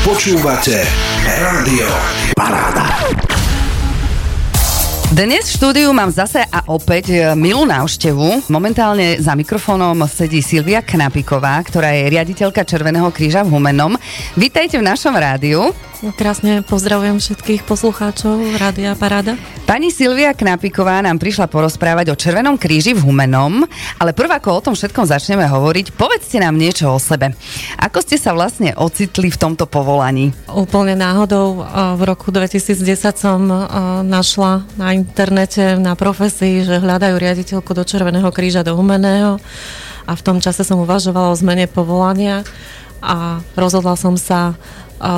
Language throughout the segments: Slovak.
Počúvate Rádio Paráda. Dnes v štúdiu mám zase a opäť e, milú návštevu. Momentálne za mikrofónom sedí Silvia Knapiková, ktorá je riaditeľka Červeného kríža v Humennom. Vítajte v našom rádiu. Krásne pozdravujem všetkých poslucháčov Rádia Paráda. Pani Silvia Knapiková nám prišla porozprávať o Červenom kríži v Humenom, ale prv ako o tom všetkom začneme hovoriť, povedzte nám niečo o sebe. Ako ste sa vlastne ocitli v tomto povolaní? Úplne náhodou v roku 2010 som našla na internete na profesii, že hľadajú riaditeľku do Červeného kríža do Humeného a v tom čase som uvažovala o zmene povolania a rozhodla som sa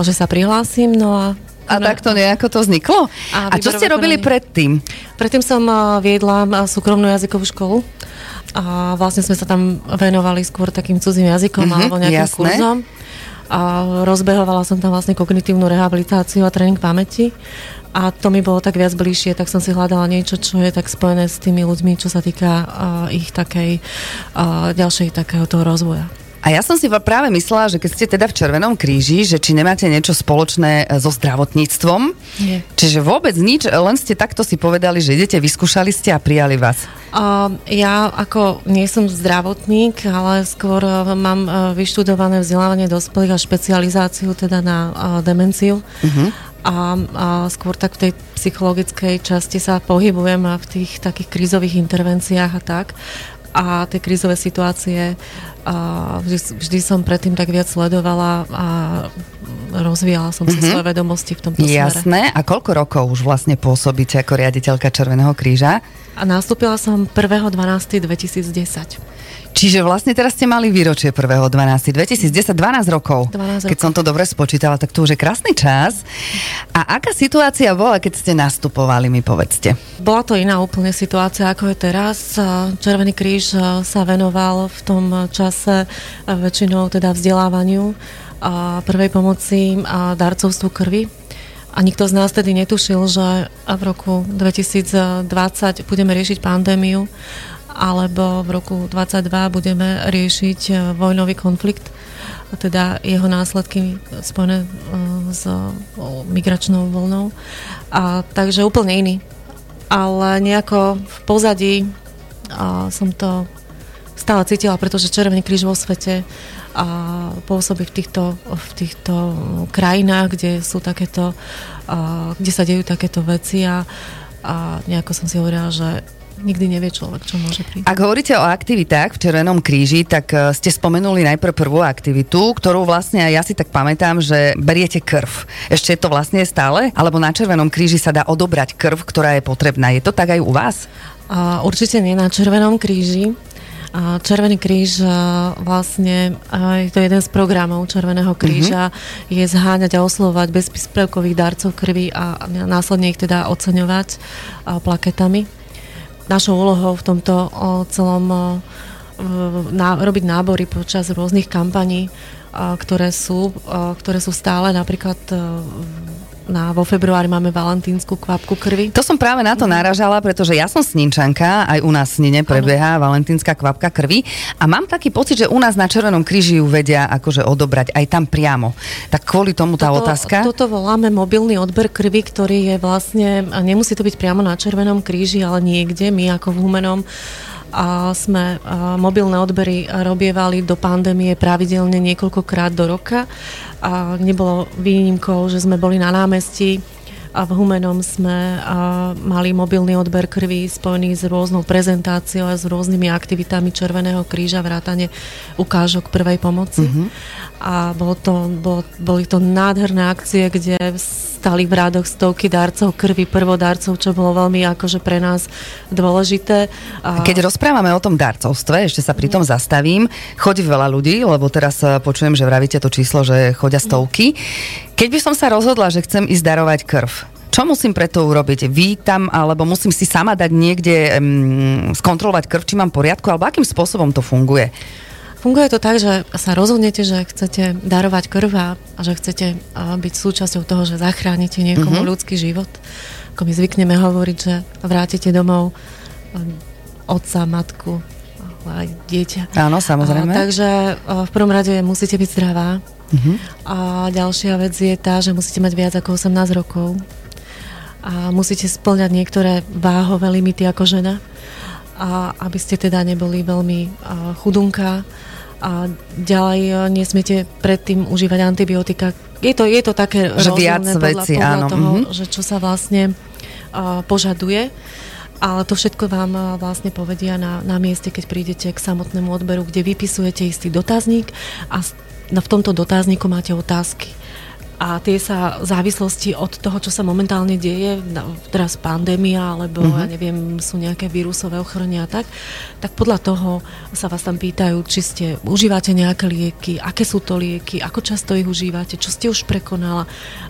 že sa prihlásim, no a a takto nejako to vzniklo? A, a čo ste robili predtým? Predtým som viedla súkromnú jazykovú školu a vlastne sme sa tam venovali skôr takým cudzím jazykom mm-hmm, alebo nejakým jasné. kurzom. A rozbehovala som tam vlastne kognitívnu rehabilitáciu a tréning pamäti a to mi bolo tak viac bližšie, tak som si hľadala niečo, čo je tak spojené s tými ľuďmi, čo sa týka uh, ich takej uh, ďalšej takého toho rozvoja. A ja som si práve myslela, že keď ste teda v Červenom kríži, že či nemáte niečo spoločné e, so zdravotníctvom. Nie. Čiže vôbec nič, len ste takto si povedali, že idete, vyskúšali ste a prijali vás. Uh, ja ako nie som zdravotník, ale skôr uh, mám uh, vyštudované vzdelávanie dospelých a špecializáciu teda na demenciu. Uh-huh. A, a skôr tak v tej psychologickej časti sa pohybujem a v tých takých krízových intervenciách a tak a tie krízové situácie a vždy, vždy som predtým tak viac sledovala a rozvíjala som si mm-hmm. svoje vedomosti v tomto Jasné. smere. A koľko rokov už vlastne pôsobíte ako riaditeľka Červeného kríža? A nastúpila som 1.12.2010. Čiže vlastne teraz ste mali výročie 1.12. 2010, 12 rokov. 12 keď som to dobre spočítala, tak to už je krásny čas. A aká situácia bola, keď ste nastupovali, mi povedzte? Bola to iná úplne situácia, ako je teraz. Červený kríž sa venoval v tom čase väčšinou teda vzdelávaniu a prvej pomoci a darcovstvu krvi. A nikto z nás tedy netušil, že v roku 2020 budeme riešiť pandémiu alebo v roku 22 budeme riešiť e, vojnový konflikt, teda jeho následky spojené e, s migračnou vlnou. A, takže úplne iný. Ale nejako v pozadí a som to stále cítila, pretože Červený kríž vo svete a pôsobí v týchto, v týchto krajinách, kde sú takéto, a, kde sa dejú takéto veci a, a nejako som si hovorila, že nikdy nevie človek, čo môže prísť. Ak hovoríte o aktivitách v Červenom kríži, tak e, ste spomenuli najprv prvú aktivitu, ktorú vlastne aj ja si tak pamätám, že beriete krv. Ešte je to vlastne stále? Alebo na Červenom kríži sa dá odobrať krv, ktorá je potrebná. Je to tak aj u vás? Uh, určite nie na Červenom kríži. Červený kríž vlastne, je to jeden z programov Červeného kríža, mm-hmm. je zháňať a oslovovať bezpríspevkových darcov krvi a následne ich teda oceňovať plaketami našou úlohou v tomto celom na, robiť nábory počas rôznych kampaní, ktoré sú, ktoré sú stále napríklad na, vo februári máme valentínsku kvapku krvi. To som práve na to mhm. naražala, pretože ja som sninčanka, aj u nás snine prebieha ano. valentínska kvapka krvi a mám taký pocit, že u nás na Červenom kríži ju vedia akože odobrať aj tam priamo. Tak kvôli tomu tá toto, otázka. Toto voláme mobilný odber krvi, ktorý je vlastne, nemusí to byť priamo na Červenom kríži, ale niekde, my ako v Humenom a sme mobilné odbery robievali do pandémie pravidelne niekoľkokrát do roka a nebolo výnimkou, že sme boli na námestí a v Humenom sme mali mobilný odber krvi spojený s rôznou prezentáciou a s rôznymi aktivitami Červeného kríža, vrátane ukážok prvej pomoci. Mm-hmm. A bolo to, bolo, boli to nádherné akcie, kde stali v rádoch stovky darcov krvi, prvodárcov, čo bolo veľmi akože pre nás dôležité. A... Keď rozprávame o tom darcovstve, ešte sa pri tom zastavím, chodí veľa ľudí, lebo teraz eh, počujem, že vravíte to číslo, že chodia stovky. Keď by som sa rozhodla, že chcem ísť darovať krv, čo musím preto urobiť? Vítam, alebo musím si sama dať niekde um, skontrolovať krv, či mám poriadku, alebo akým spôsobom to funguje? Funguje to tak, že sa rozhodnete, že chcete darovať krv a, že chcete byť súčasťou toho, že zachránite niekomu uh-huh. ľudský život. Ako my zvykneme hovoriť, že vrátite domov otca, matku, aj dieťa. Áno, samozrejme. A, takže a, v prvom rade musíte byť zdravá. Uh-huh. A ďalšia vec je tá, že musíte mať viac ako 18 rokov. A musíte splňať niektoré váhové limity ako žena. A aby ste teda neboli veľmi chudunká. A ďalej nesmiete predtým užívať antibiotika. Je to, je to také že viac podľa, veci, podľa áno. toho, uh-huh. že čo sa vlastne a, požaduje. Ale to všetko vám vlastne povedia na, na mieste, keď prídete k samotnému odberu, kde vypisujete istý dotazník a v tomto dotazníku máte otázky a tie sa v závislosti od toho, čo sa momentálne deje, teraz pandémia, alebo uh-huh. ja neviem, sú nejaké vírusové ochorenia a tak, tak podľa toho sa vás tam pýtajú, či ste užívate nejaké lieky, aké sú to lieky, ako často ich užívate, čo ste už prekonala.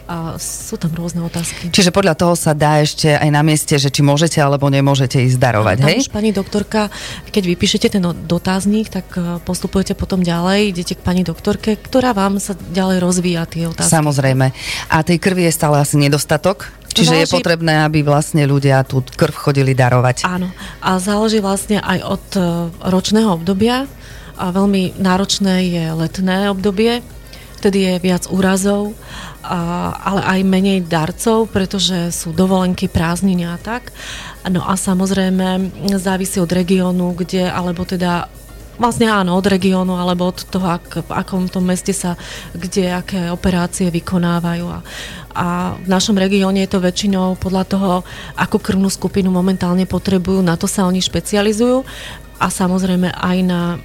A sú tam rôzne otázky. Čiže podľa toho sa dá ešte aj na mieste, že či môžete alebo nemôžete ísť darovať, tam hej? Už pani doktorka, keď vypíšete ten dotazník, tak e, postupujete potom ďalej, idete k pani doktorke, ktorá vám sa ďalej rozvíja tie otázky. Samozrejme Samozrejme. A tej krvi je stále asi nedostatok? Čiže záleží... je potrebné, aby vlastne ľudia tú krv chodili darovať. Áno. A záleží vlastne aj od e, ročného obdobia. A veľmi náročné je letné obdobie, vtedy je viac úrazov, a, ale aj menej darcov, pretože sú dovolenky, prázdniny a tak. No a samozrejme závisí od regiónu, kde, alebo teda Vlastne áno, od regiónu alebo od toho, ak, v akom tom meste sa, kde aké operácie vykonávajú. A, a v našom regióne je to väčšinou podľa toho, akú krvnú skupinu momentálne potrebujú, na to sa oni špecializujú a samozrejme aj na uh,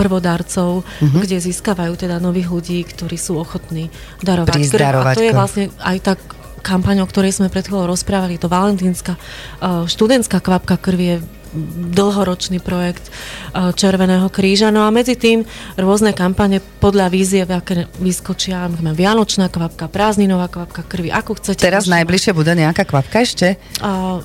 prvodárcov, uh-huh. kde získavajú teda nových ľudí, ktorí sú ochotní darovať krv. A to je vlastne aj tak kampaň, o ktorej sme pred chvíľou rozprávali, to valentínska uh, študentská kvapka krvi je dlhoročný projekt e, Červeného kríža. No a medzi tým rôzne kampane podľa vízie, aké vyskočia, máme Vianočná kvapka, prázdninová kvapka krvi, ako chcete. Teraz najbližšie bude nejaká kvapka ešte? A,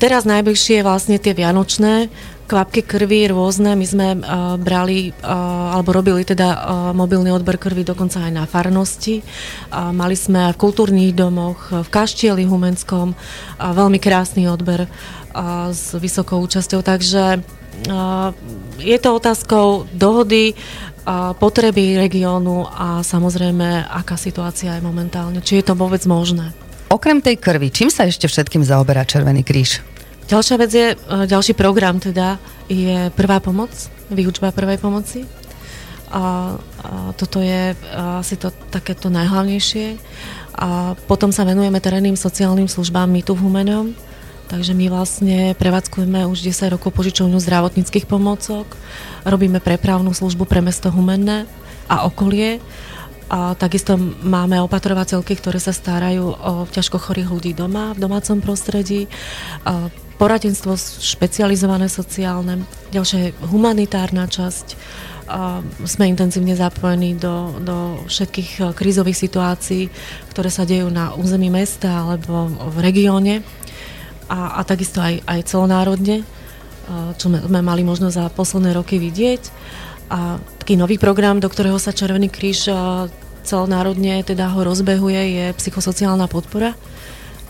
teraz najbližšie je vlastne tie Vianočné kvapky krvi rôzne. My sme uh, brali uh, alebo robili teda uh, mobilný odber krvi dokonca aj na farnosti. Uh, mali sme v kultúrnych domoch, v Kaštieli Humenskom uh, veľmi krásny odber uh, s vysokou účasťou. Takže uh, je to otázkou dohody, potreby regiónu a samozrejme, aká situácia je momentálne. Či je to vôbec možné. Okrem tej krvi, čím sa ešte všetkým zaoberá Červený kríž? Ďalšia vec je, e, ďalší program teda je prvá pomoc, výučba prvej pomoci. A, a toto je asi to takéto najhlavnejšie. A potom sa venujeme terénnym sociálnym službám my tu v Humenom. Takže my vlastne prevádzkujeme už 10 rokov požičovňu zdravotníckých pomôcok, robíme prepravnú službu pre mesto Humenné a okolie. A takisto máme opatrovateľky, ktoré sa starajú o ťažko chorých ľudí doma, v domácom prostredí. A poradenstvo špecializované sociálne, ďalšia humanitárna časť. Sme intenzívne zapojení do, do všetkých eh, krízových situácií, ktoré sa dejú na území mesta alebo v regióne a, a takisto aj, aj celonárodne, eh, čo sme, mali možnosť za posledné roky vidieť. A taký nový program, do ktorého sa Červený kríž eh, celonárodne teda ho rozbehuje, je psychosociálna podpora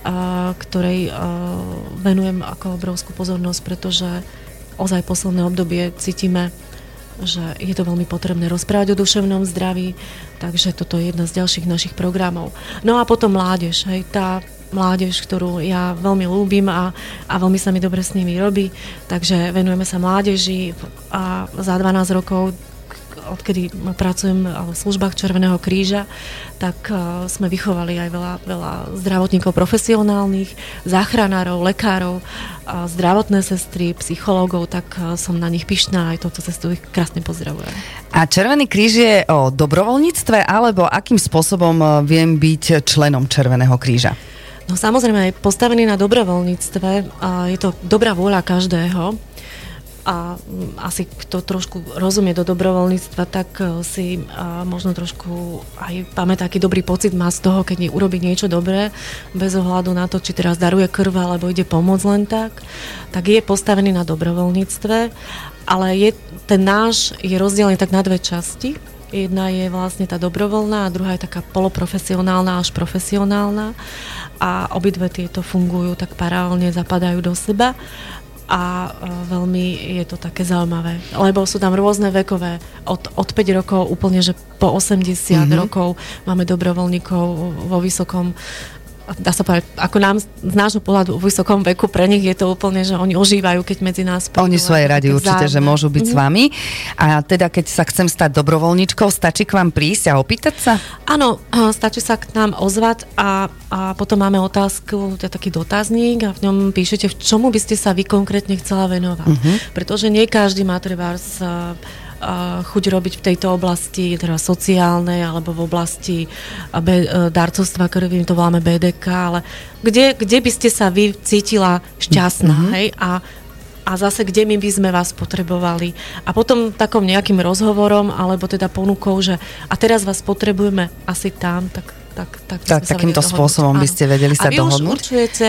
a ktorej venujem ako obrovskú pozornosť, pretože ozaj posledné obdobie cítime, že je to veľmi potrebné rozprávať o duševnom zdraví, takže toto je jedna z ďalších našich programov. No a potom mládež, hej, tá mládež, ktorú ja veľmi ľúbim a, a veľmi sa mi dobre s nimi robí, takže venujeme sa mládeži a za 12 rokov odkedy pracujem v službách Červeného kríža, tak e, sme vychovali aj veľa, veľa zdravotníkov profesionálnych, záchranárov, lekárov, zdravotné sestry, psychológov, tak e, som na nich pyšná aj toto cestu ich krásne pozdravujem. A Červený kríž je o dobrovoľníctve alebo akým spôsobom e, viem byť členom Červeného kríža? No samozrejme, aj postavený na dobrovoľníctve, je to dobrá vôľa každého a asi kto trošku rozumie do dobrovoľníctva, tak e, si a možno trošku aj pamätá, aký dobrý pocit má z toho, keď urobí niečo dobré, bez ohľadu na to, či teraz daruje krv alebo ide pomôcť len tak, tak je postavený na dobrovoľníctve, ale je, ten náš je rozdelený tak na dve časti. Jedna je vlastne tá dobrovoľná a druhá je taká poloprofesionálna až profesionálna. A obidve tieto fungujú tak paralelne, zapadajú do seba a veľmi je to také zaujímavé, lebo sú tam rôzne vekové, od, od 5 rokov úplne, že po 80 mm-hmm. rokov máme dobrovoľníkov vo vysokom dá sa povedať, ako nám z nášho pohľadu v vysokom veku, pre nich je to úplne, že oni užívajú, keď medzi nás prídu. Oni sú aj radi určite, že môžu byť mm-hmm. s vami. A teda, keď sa chcem stať dobrovoľníčkou, stačí k vám prísť a opýtať sa? Áno, stačí sa k nám ozvať a, a potom máme otázku, to je taký dotazník a v ňom píšete, v čomu by ste sa vy konkrétne chcela venovať. Mm-hmm. Pretože nie každý má trebárs chuť robiť v tejto oblasti, teda sociálnej alebo v oblasti darcovstva krvi, to voláme BDK, ale kde, kde by ste sa vy cítila šťastná, mm-hmm. hej? A a zase kde my by sme vás potrebovali. A potom takom nejakým rozhovorom, alebo teda ponukou, že a teraz vás potrebujeme asi tam, tak tak, tak, tak takýmto spôsobom by ste vedeli sa a vy dohodnúť? už určujete,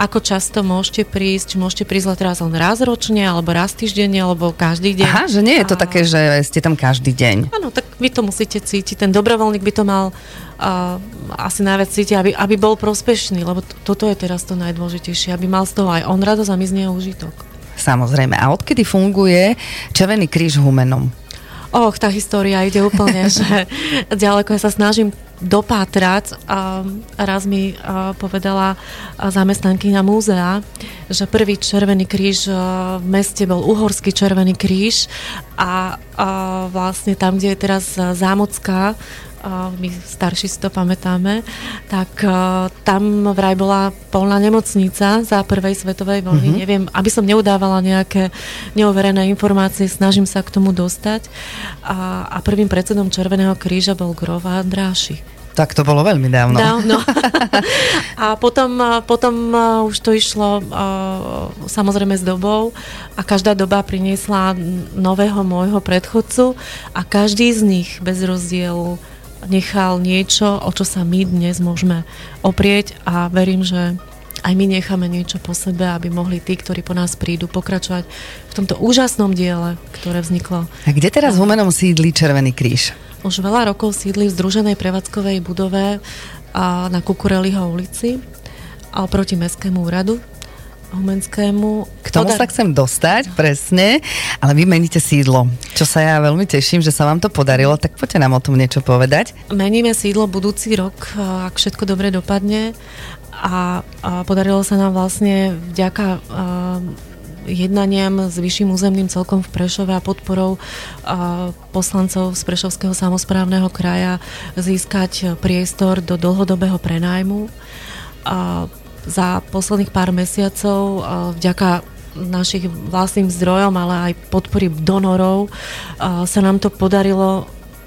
ako často môžete prísť, či môžete prísť teraz len raz ročne, alebo raz týždenne, alebo každý deň. Aha, že nie je to a... také, že ste tam každý deň. Áno, tak vy to musíte cítiť. Ten dobrovoľník by to mal uh, asi najviac cítiť, aby, aby bol prospešný, lebo to, toto je teraz to najdôležitejšie, aby mal z toho aj on radosť a my z neho užitok. Samozrejme. A odkedy funguje Červený kríž Humenom? Och, tá história ide úplne, že ďaleko ja sa snažím dopátrať. A raz mi povedala zamestnankyňa múzea, že prvý Červený kríž v meste bol Uhorský Červený kríž a vlastne tam, kde je teraz Zámocká my starší si to pamätáme, tak tam vraj bola polná nemocnica za prvej svetovej vojny. Mm-hmm. Neviem, aby som neudávala nejaké neoverené informácie, snažím sa k tomu dostať. A, a prvým predsedom Červeného kríža bol Grova Andráši. Tak to bolo veľmi dávno. Dávno. a potom, potom už to išlo samozrejme s dobou a každá doba priniesla nového môjho predchodcu a každý z nich bez rozdielu nechal niečo, o čo sa my dnes môžeme oprieť a verím, že aj my necháme niečo po sebe, aby mohli tí, ktorí po nás prídu, pokračovať v tomto úžasnom diele, ktoré vzniklo. A kde teraz v Humenom sídli Červený kríž? Už veľa rokov sídli v združenej prevádzkovej budove na Kukureliho ulici a oproti Mestskému úradu Humenskému. K tomu Podar... sa chcem dostať, presne, ale vy meníte sídlo, čo sa ja veľmi teším, že sa vám to podarilo, tak poďte nám o tom niečo povedať. Meníme sídlo budúci rok, ak všetko dobre dopadne a, a podarilo sa nám vlastne vďaka a, jednaniam s vyšším územným celkom v Prešove a podporou poslancov z Prešovského samozprávneho kraja získať priestor do dlhodobého prenájmu. A, za posledných pár mesiacov vďaka našich vlastným zdrojom, ale aj podpory donorov sa nám to podarilo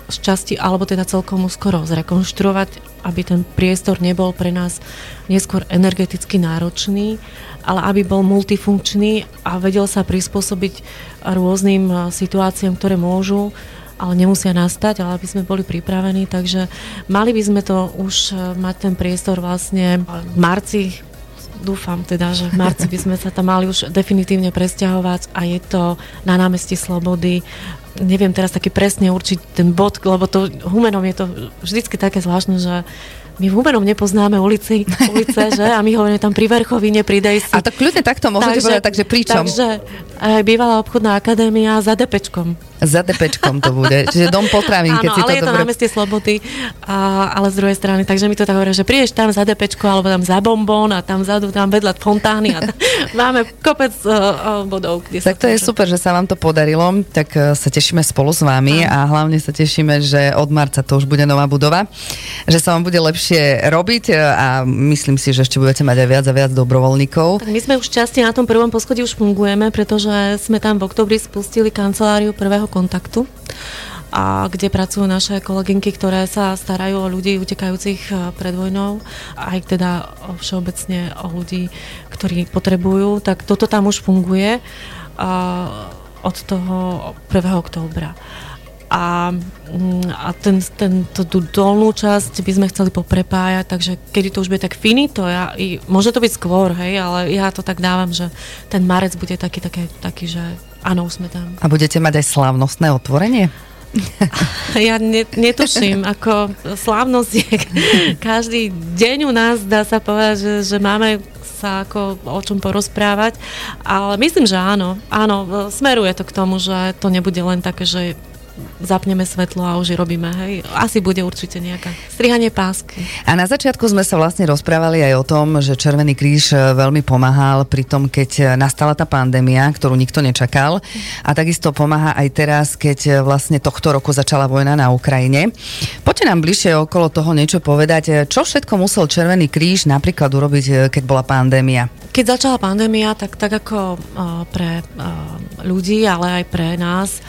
z časti, alebo teda celkom skoro zrekonštruovať, aby ten priestor nebol pre nás neskôr energeticky náročný, ale aby bol multifunkčný a vedel sa prispôsobiť rôznym situáciám, ktoré môžu ale nemusia nastať, ale aby sme boli pripravení, takže mali by sme to už mať ten priestor vlastne v marci dúfam teda, že v marci by sme sa tam mali už definitívne presťahovať a je to na námestí Slobody. Neviem teraz taký presne určiť ten bod, lebo to humenom je to vždycky také zvláštne, že my v Humenom nepoznáme ulici, ulice, že? A my hovoríme tam pri Verchovine, pri Dejsi. A to kľudne takto môžete takže, povedať, takže pričom? Takže aj bývalá obchodná akadémia za Depečkom. Za depečkom to bude, čiže dom potravín, keď si to ale je dobre... to námestie Sloboty, a, ale z druhej strany, takže mi to tak hovorí, že prídeš tam za depečko, alebo tam za bombón a tam vzadu, tam vedľa fontány a tam, máme kopec uh, uh, bodov. Kde tak to je super, že sa vám to podarilo, tak uh, sa tešíme spolu s vami a hlavne sa tešíme, že od marca to už bude nová budova, že sa vám bude lepšie robiť a myslím si, že ešte budete mať aj viac a viac dobrovoľníkov. Tak my sme už časti na tom prvom poschodí už fungujeme, pretože sme tam v oktobri spustili kanceláriu prvého kontaktu a kde pracujú naše kolegynky, ktoré sa starajú o ľudí utekajúcich e, pred vojnou, aj teda všeobecne o ľudí, ktorí potrebujú, tak toto tam už funguje od toho 1. októbra. A, mm, a ten, ten, to, tú dolnú časť by sme chceli poprepájať, takže kedy to už bude tak finito, ja, i, môže to byť skôr, hej, ale ja to tak dávam, že ten marec bude taký, taký, taký že áno, už sme tam. A budete mať aj slávnostné otvorenie? Ja ne, netuším, ako slávnosť je každý deň u nás, dá sa povedať, že, že máme sa ako o čom porozprávať, ale myslím, že áno, áno, smeruje to k tomu, že to nebude len také, že zapneme svetlo a už robíme, hej. Asi bude určite nejaká strihanie pásky. A na začiatku sme sa vlastne rozprávali aj o tom, že Červený kríž e, veľmi pomáhal pri tom, keď e, nastala tá pandémia, ktorú nikto nečakal. A takisto pomáha aj teraz, keď e, vlastne tohto roku začala vojna na Ukrajine. Poďte nám bližšie okolo toho niečo povedať. Čo všetko musel Červený kríž napríklad urobiť, keď bola pandémia? Keď začala pandémia, tak, tak ako pre ľudí, ale aj pre nás,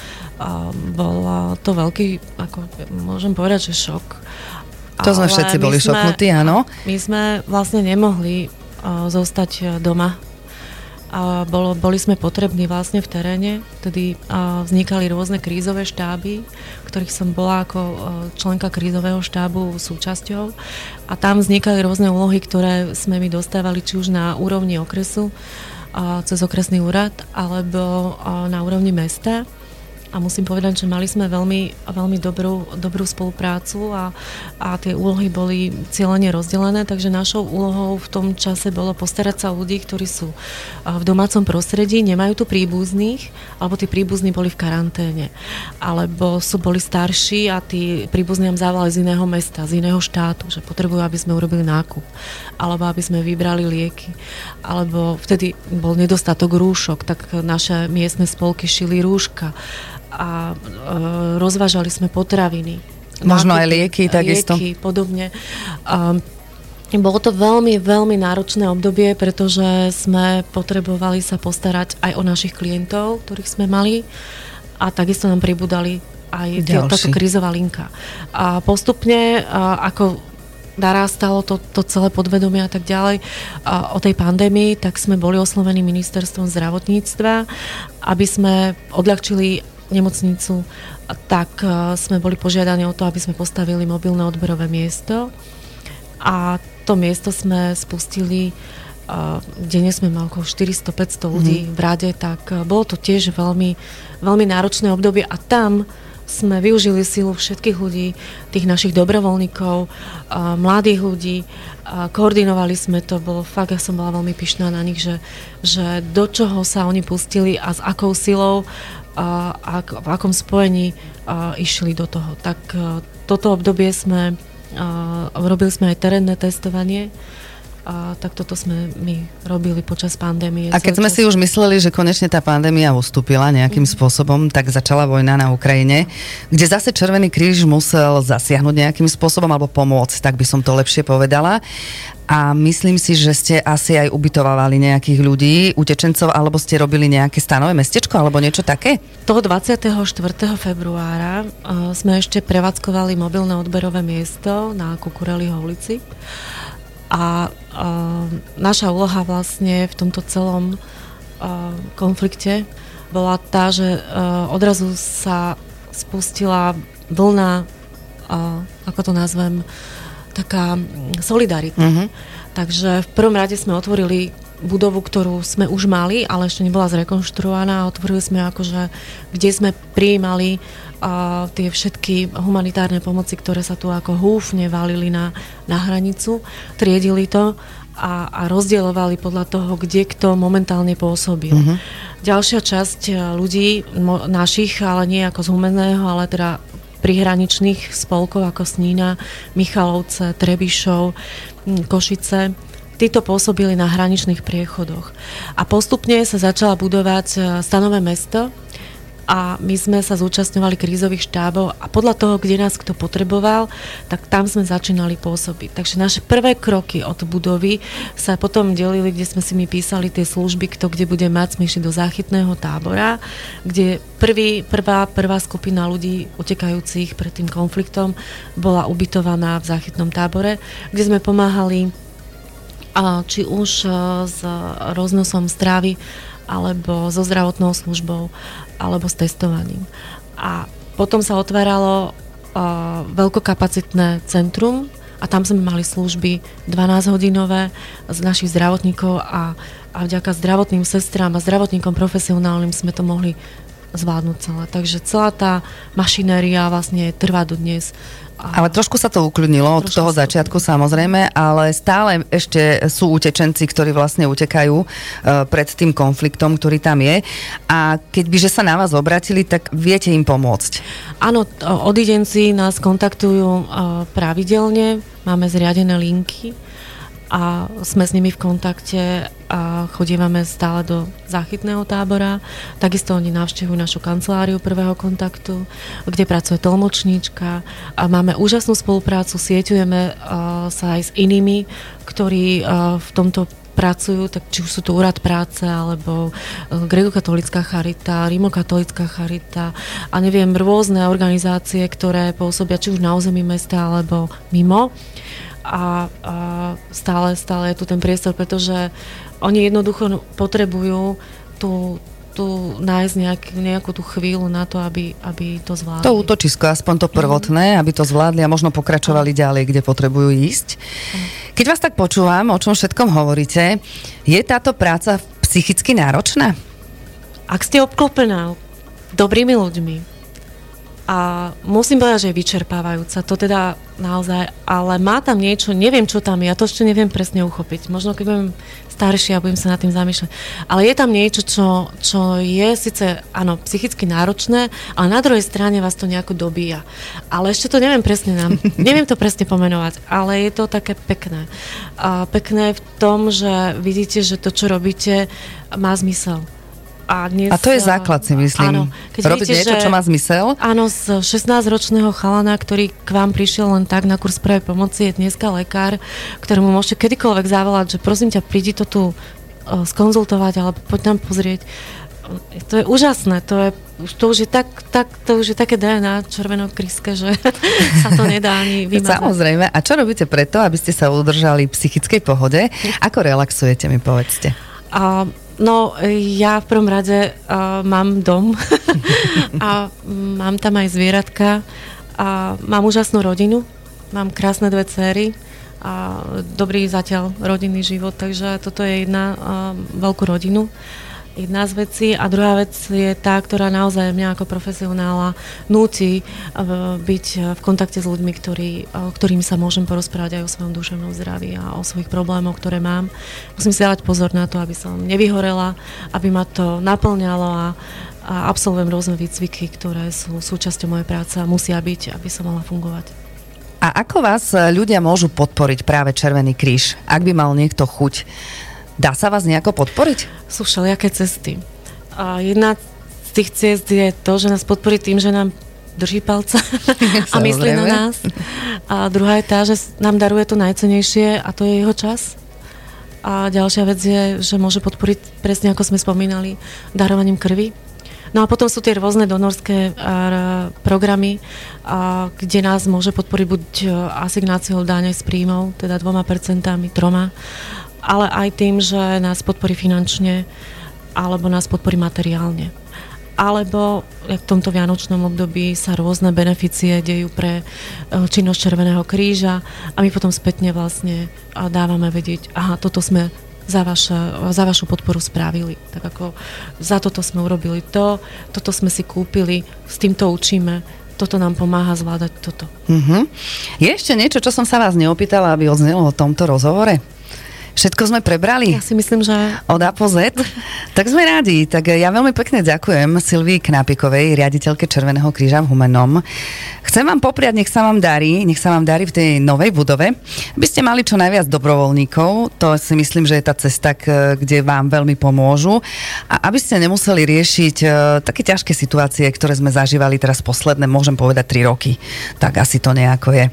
bol to veľký, ako môžem povedať, že šok. To sme všetci boli sme, šoknutí, áno. My sme vlastne nemohli uh, zostať e, doma. A bolo, boli sme potrební vlastne v teréne, vtedy uh, vznikali rôzne krízové štáby, ktorých som bola ako uh, členka krízového štábu súčasťou a tam vznikali rôzne úlohy, ktoré sme mi dostávali či už na úrovni okresu, uh, cez okresný úrad, alebo uh, na úrovni mesta a musím povedať, že mali sme veľmi, veľmi dobrú, dobrú spoluprácu a, a tie úlohy boli cieľene rozdelené, takže našou úlohou v tom čase bolo postarať sa o ľudí, ktorí sú v domácom prostredí, nemajú tu príbuzných, alebo tí príbuzní boli v karanténe, alebo sú boli starší a tí príbuzní nám zavolali z iného mesta, z iného štátu, že potrebujú, aby sme urobili nákup, alebo aby sme vybrali lieky, alebo vtedy bol nedostatok rúšok, tak naše miestne spolky šili rúška a e, rozvážali sme potraviny. Možno nákupy, aj lieky takisto. Lieky, podobne. A, bolo to veľmi, veľmi náročné obdobie, pretože sme potrebovali sa postarať aj o našich klientov, ktorých sme mali a takisto nám pribudali aj táto krízová linka. A postupne, a ako narastalo to, to celé podvedomie a tak ďalej a o tej pandémii, tak sme boli oslovení ministerstvom zdravotníctva, aby sme odľahčili nemocnicu, tak e, sme boli požiadaní o to, aby sme postavili mobilné odberové miesto a to miesto sme spustili denne sme mali okolo 400-500 ľudí mm. v rade, tak e, bolo to tiež veľmi, veľmi náročné obdobie a tam sme využili silu všetkých ľudí, tých našich dobrovoľníkov, mladých ľudí, koordinovali sme to, bolo fakt, ja som bola veľmi pyšná na nich, že, že do čoho sa oni pustili a s akou silou a, a v akom spojení a, išli do toho. Tak a, toto obdobie sme, a, robili sme aj terénne testovanie, a tak toto sme my robili počas pandémie. A keď sme si už mysleli, že konečne tá pandémia ustúpila nejakým mm. spôsobom, tak začala vojna na Ukrajine, kde zase Červený kríž musel zasiahnuť nejakým spôsobom alebo pomôcť, tak by som to lepšie povedala. A myslím si, že ste asi aj ubytovávali nejakých ľudí, utečencov, alebo ste robili nejaké stanové mestečko, alebo niečo také? Toho 24. februára uh, sme ešte prevádzkovali mobilné odberové miesto na Kukureliho ulici. A uh, naša úloha vlastne v tomto celom uh, konflikte bola tá, že uh, odrazu sa spustila vlna, uh, ako to nazvem, taká solidarita. Uh-huh. Takže v prvom rade sme otvorili budovu, ktorú sme už mali, ale ešte nebola zrekonštruovaná. Otvorili sme akože, kde sme prijímali uh, tie všetky humanitárne pomoci, ktoré sa tu ako húfne valili na, na hranicu. Triedili to a, a rozdielovali podľa toho, kde kto momentálne pôsobil. Uh-huh. Ďalšia časť e, ľudí, mo, našich, ale nie ako z humeného, ale teda prihraničných spolkov ako Snína, Michalovce, Trebišov, Košice, títo pôsobili na hraničných priechodoch. A postupne sa začala budovať e, stanové mesto, a my sme sa zúčastňovali krízových štábov a podľa toho, kde nás kto potreboval, tak tam sme začínali pôsobiť. Takže naše prvé kroky od budovy sa potom delili, kde sme si my písali tie služby, kto kde bude mať, sme do záchytného tábora, kde prvý, prvá, prvá skupina ľudí utekajúcich pred tým konfliktom bola ubytovaná v záchytnom tábore, kde sme pomáhali či už s roznosom strávy alebo so zdravotnou službou, alebo s testovaním. A potom sa otváralo uh, veľkokapacitné centrum a tam sme mali služby 12-hodinové z našich zdravotníkov a, a vďaka zdravotným sestrám a zdravotníkom profesionálnym sme to mohli zvládnuť celé. Takže celá tá mašinéria vlastne trvá do dnes. Ale trošku sa to ukľudnilo od toho začiatku samozrejme, ale stále ešte sú utečenci, ktorí vlastne utekajú uh, pred tým konfliktom, ktorý tam je. A keď by že sa na vás obratili, tak viete im pomôcť. Áno, odidenci nás kontaktujú uh, pravidelne, máme zriadené linky a sme s nimi v kontakte a chodívame stále do záchytného tábora. Takisto oni navštevujú našu kanceláriu prvého kontaktu, kde pracuje tlmočníčka a máme úžasnú spoluprácu, sieťujeme sa aj s inými, ktorí v tomto pracujú, tak či už sú to úrad práce, alebo gregokatolická charita, rimokatolická charita. A neviem, rôzne organizácie, ktoré pôsobia či už na území mesta, alebo mimo a, a stále, stále je tu ten priestor, pretože oni jednoducho potrebujú tú, tu nájsť nejak, nejakú tú chvíľu na to, aby, aby to zvládli. To útočisko, aspoň to prvotné, mm. aby to zvládli a možno pokračovali ďalej, kde potrebujú ísť. Keď vás tak počúvam, o čom všetkom hovoríte, je táto práca psychicky náročná? Ak ste obklopená dobrými ľuďmi, a musím povedať, že je vyčerpávajúca, to teda naozaj, ale má tam niečo, neviem čo tam je, ja to ešte neviem presne uchopiť. Možno keď budem starší a budem sa nad tým zamýšľať. Ale je tam niečo, čo, čo je síce, áno, psychicky náročné, ale na druhej strane vás to nejako dobíja. Ale ešte to neviem presne nám, neviem to presne pomenovať, ale je to také pekné. A pekné v tom, že vidíte, že to, čo robíte, má zmysel a, dnes, a to je základ, si myslím. Áno, keď Robiť vidíte, niečo, že, čo má zmysel. Áno, z 16-ročného chalana, ktorý k vám prišiel len tak na kurz prvej pomoci, je dneska lekár, ktorému môžete kedykoľvek zavolať, že prosím ťa, prídi to tu uh, skonzultovať, alebo poď tam pozrieť. To je úžasné, to, je, to, už je tak, tak, to už je také DNA červenokryské, že sa to nedá ani vymazať. Samozrejme. A čo robíte preto, aby ste sa udržali v psychickej pohode? Ako relaxujete, mi povedzte? A No, ja v prvom rade uh, mám dom a mám tam aj zvieratka a mám úžasnú rodinu, mám krásne dve céry a dobrý zatiaľ rodinný život, takže toto je jedna uh, veľkú rodinu. Uh, jedna z vecí. A druhá vec je tá, ktorá naozaj mňa ako profesionála núti eh, byť v kontakte s ľuďmi, ktorý, eh, ktorým sa môžem porozprávať aj o svojom duševnom zdraví a o svojich problémoch, ktoré mám. Musím si dávať pozor na to, aby som nevyhorela, aby ma to naplňalo a, a absolvujem rôzne výcviky, ktoré sú súčasťou mojej práce a musia byť, aby som mohla fungovať. A ako vás ľudia môžu podporiť práve Červený kríž, ak by mal niekto chuť? Dá sa vás nejako podporiť? Sú všelijaké cesty. A jedna z tých ciest je to, že nás podporí tým, že nám drží palca a myslí na nás. A druhá je tá, že nám daruje to najcenejšie a to je jeho čas. A ďalšia vec je, že môže podporiť presne ako sme spomínali, darovaním krvi. No a potom sú tie rôzne donorské programy, kde nás môže podporiť buď asignáciou dáne z príjmov, teda dvoma percentami, troma, ale aj tým, že nás podporí finančne alebo nás podporí materiálne. Alebo v tomto vianočnom období sa rôzne beneficie dejú pre e, činnosť Červeného kríža a my potom spätne vlastne dávame vedieť, aha, toto sme za, vaše, za vašu podporu spravili. Tak ako za toto sme urobili to, toto sme si kúpili, s týmto učíme, toto nám pomáha zvládať toto. Uh-huh. Je ešte niečo, čo som sa vás neopýtala, aby odznelo o tomto rozhovore? Všetko sme prebrali? Ja si myslím, že... Od A po Z? tak sme rádi. Tak ja veľmi pekne ďakujem Silvii Knápikovej, riaditeľke Červeného kríža v Humennom. Chcem vám popriať, nech sa vám darí, nech sa vám darí v tej novej budove, aby ste mali čo najviac dobrovoľníkov. To si myslím, že je tá cesta, kde vám veľmi pomôžu. A aby ste nemuseli riešiť uh, také ťažké situácie, ktoré sme zažívali teraz posledné, môžem povedať, 3 roky. Tak asi to nejako je.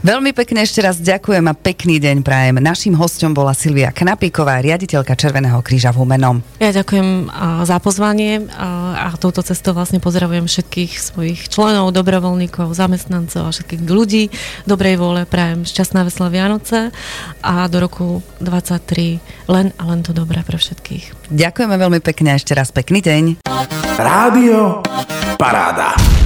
Veľmi pekne ešte raz ďakujem a pekný deň prajem. Našim hostom bola Silvia Knapíková, riaditeľka Červeného kríža v Humenom. Ja ďakujem za pozvanie a touto cestou vlastne pozdravujem všetkých svojich členov, dobrovoľníkov, zamestnancov a všetkých ľudí dobrej vôle. Prajem šťastná veselé Vianoce a do roku 23 len a len to dobré pre všetkých. Ďakujeme veľmi pekne a ešte raz pekný deň. Rádio Paráda.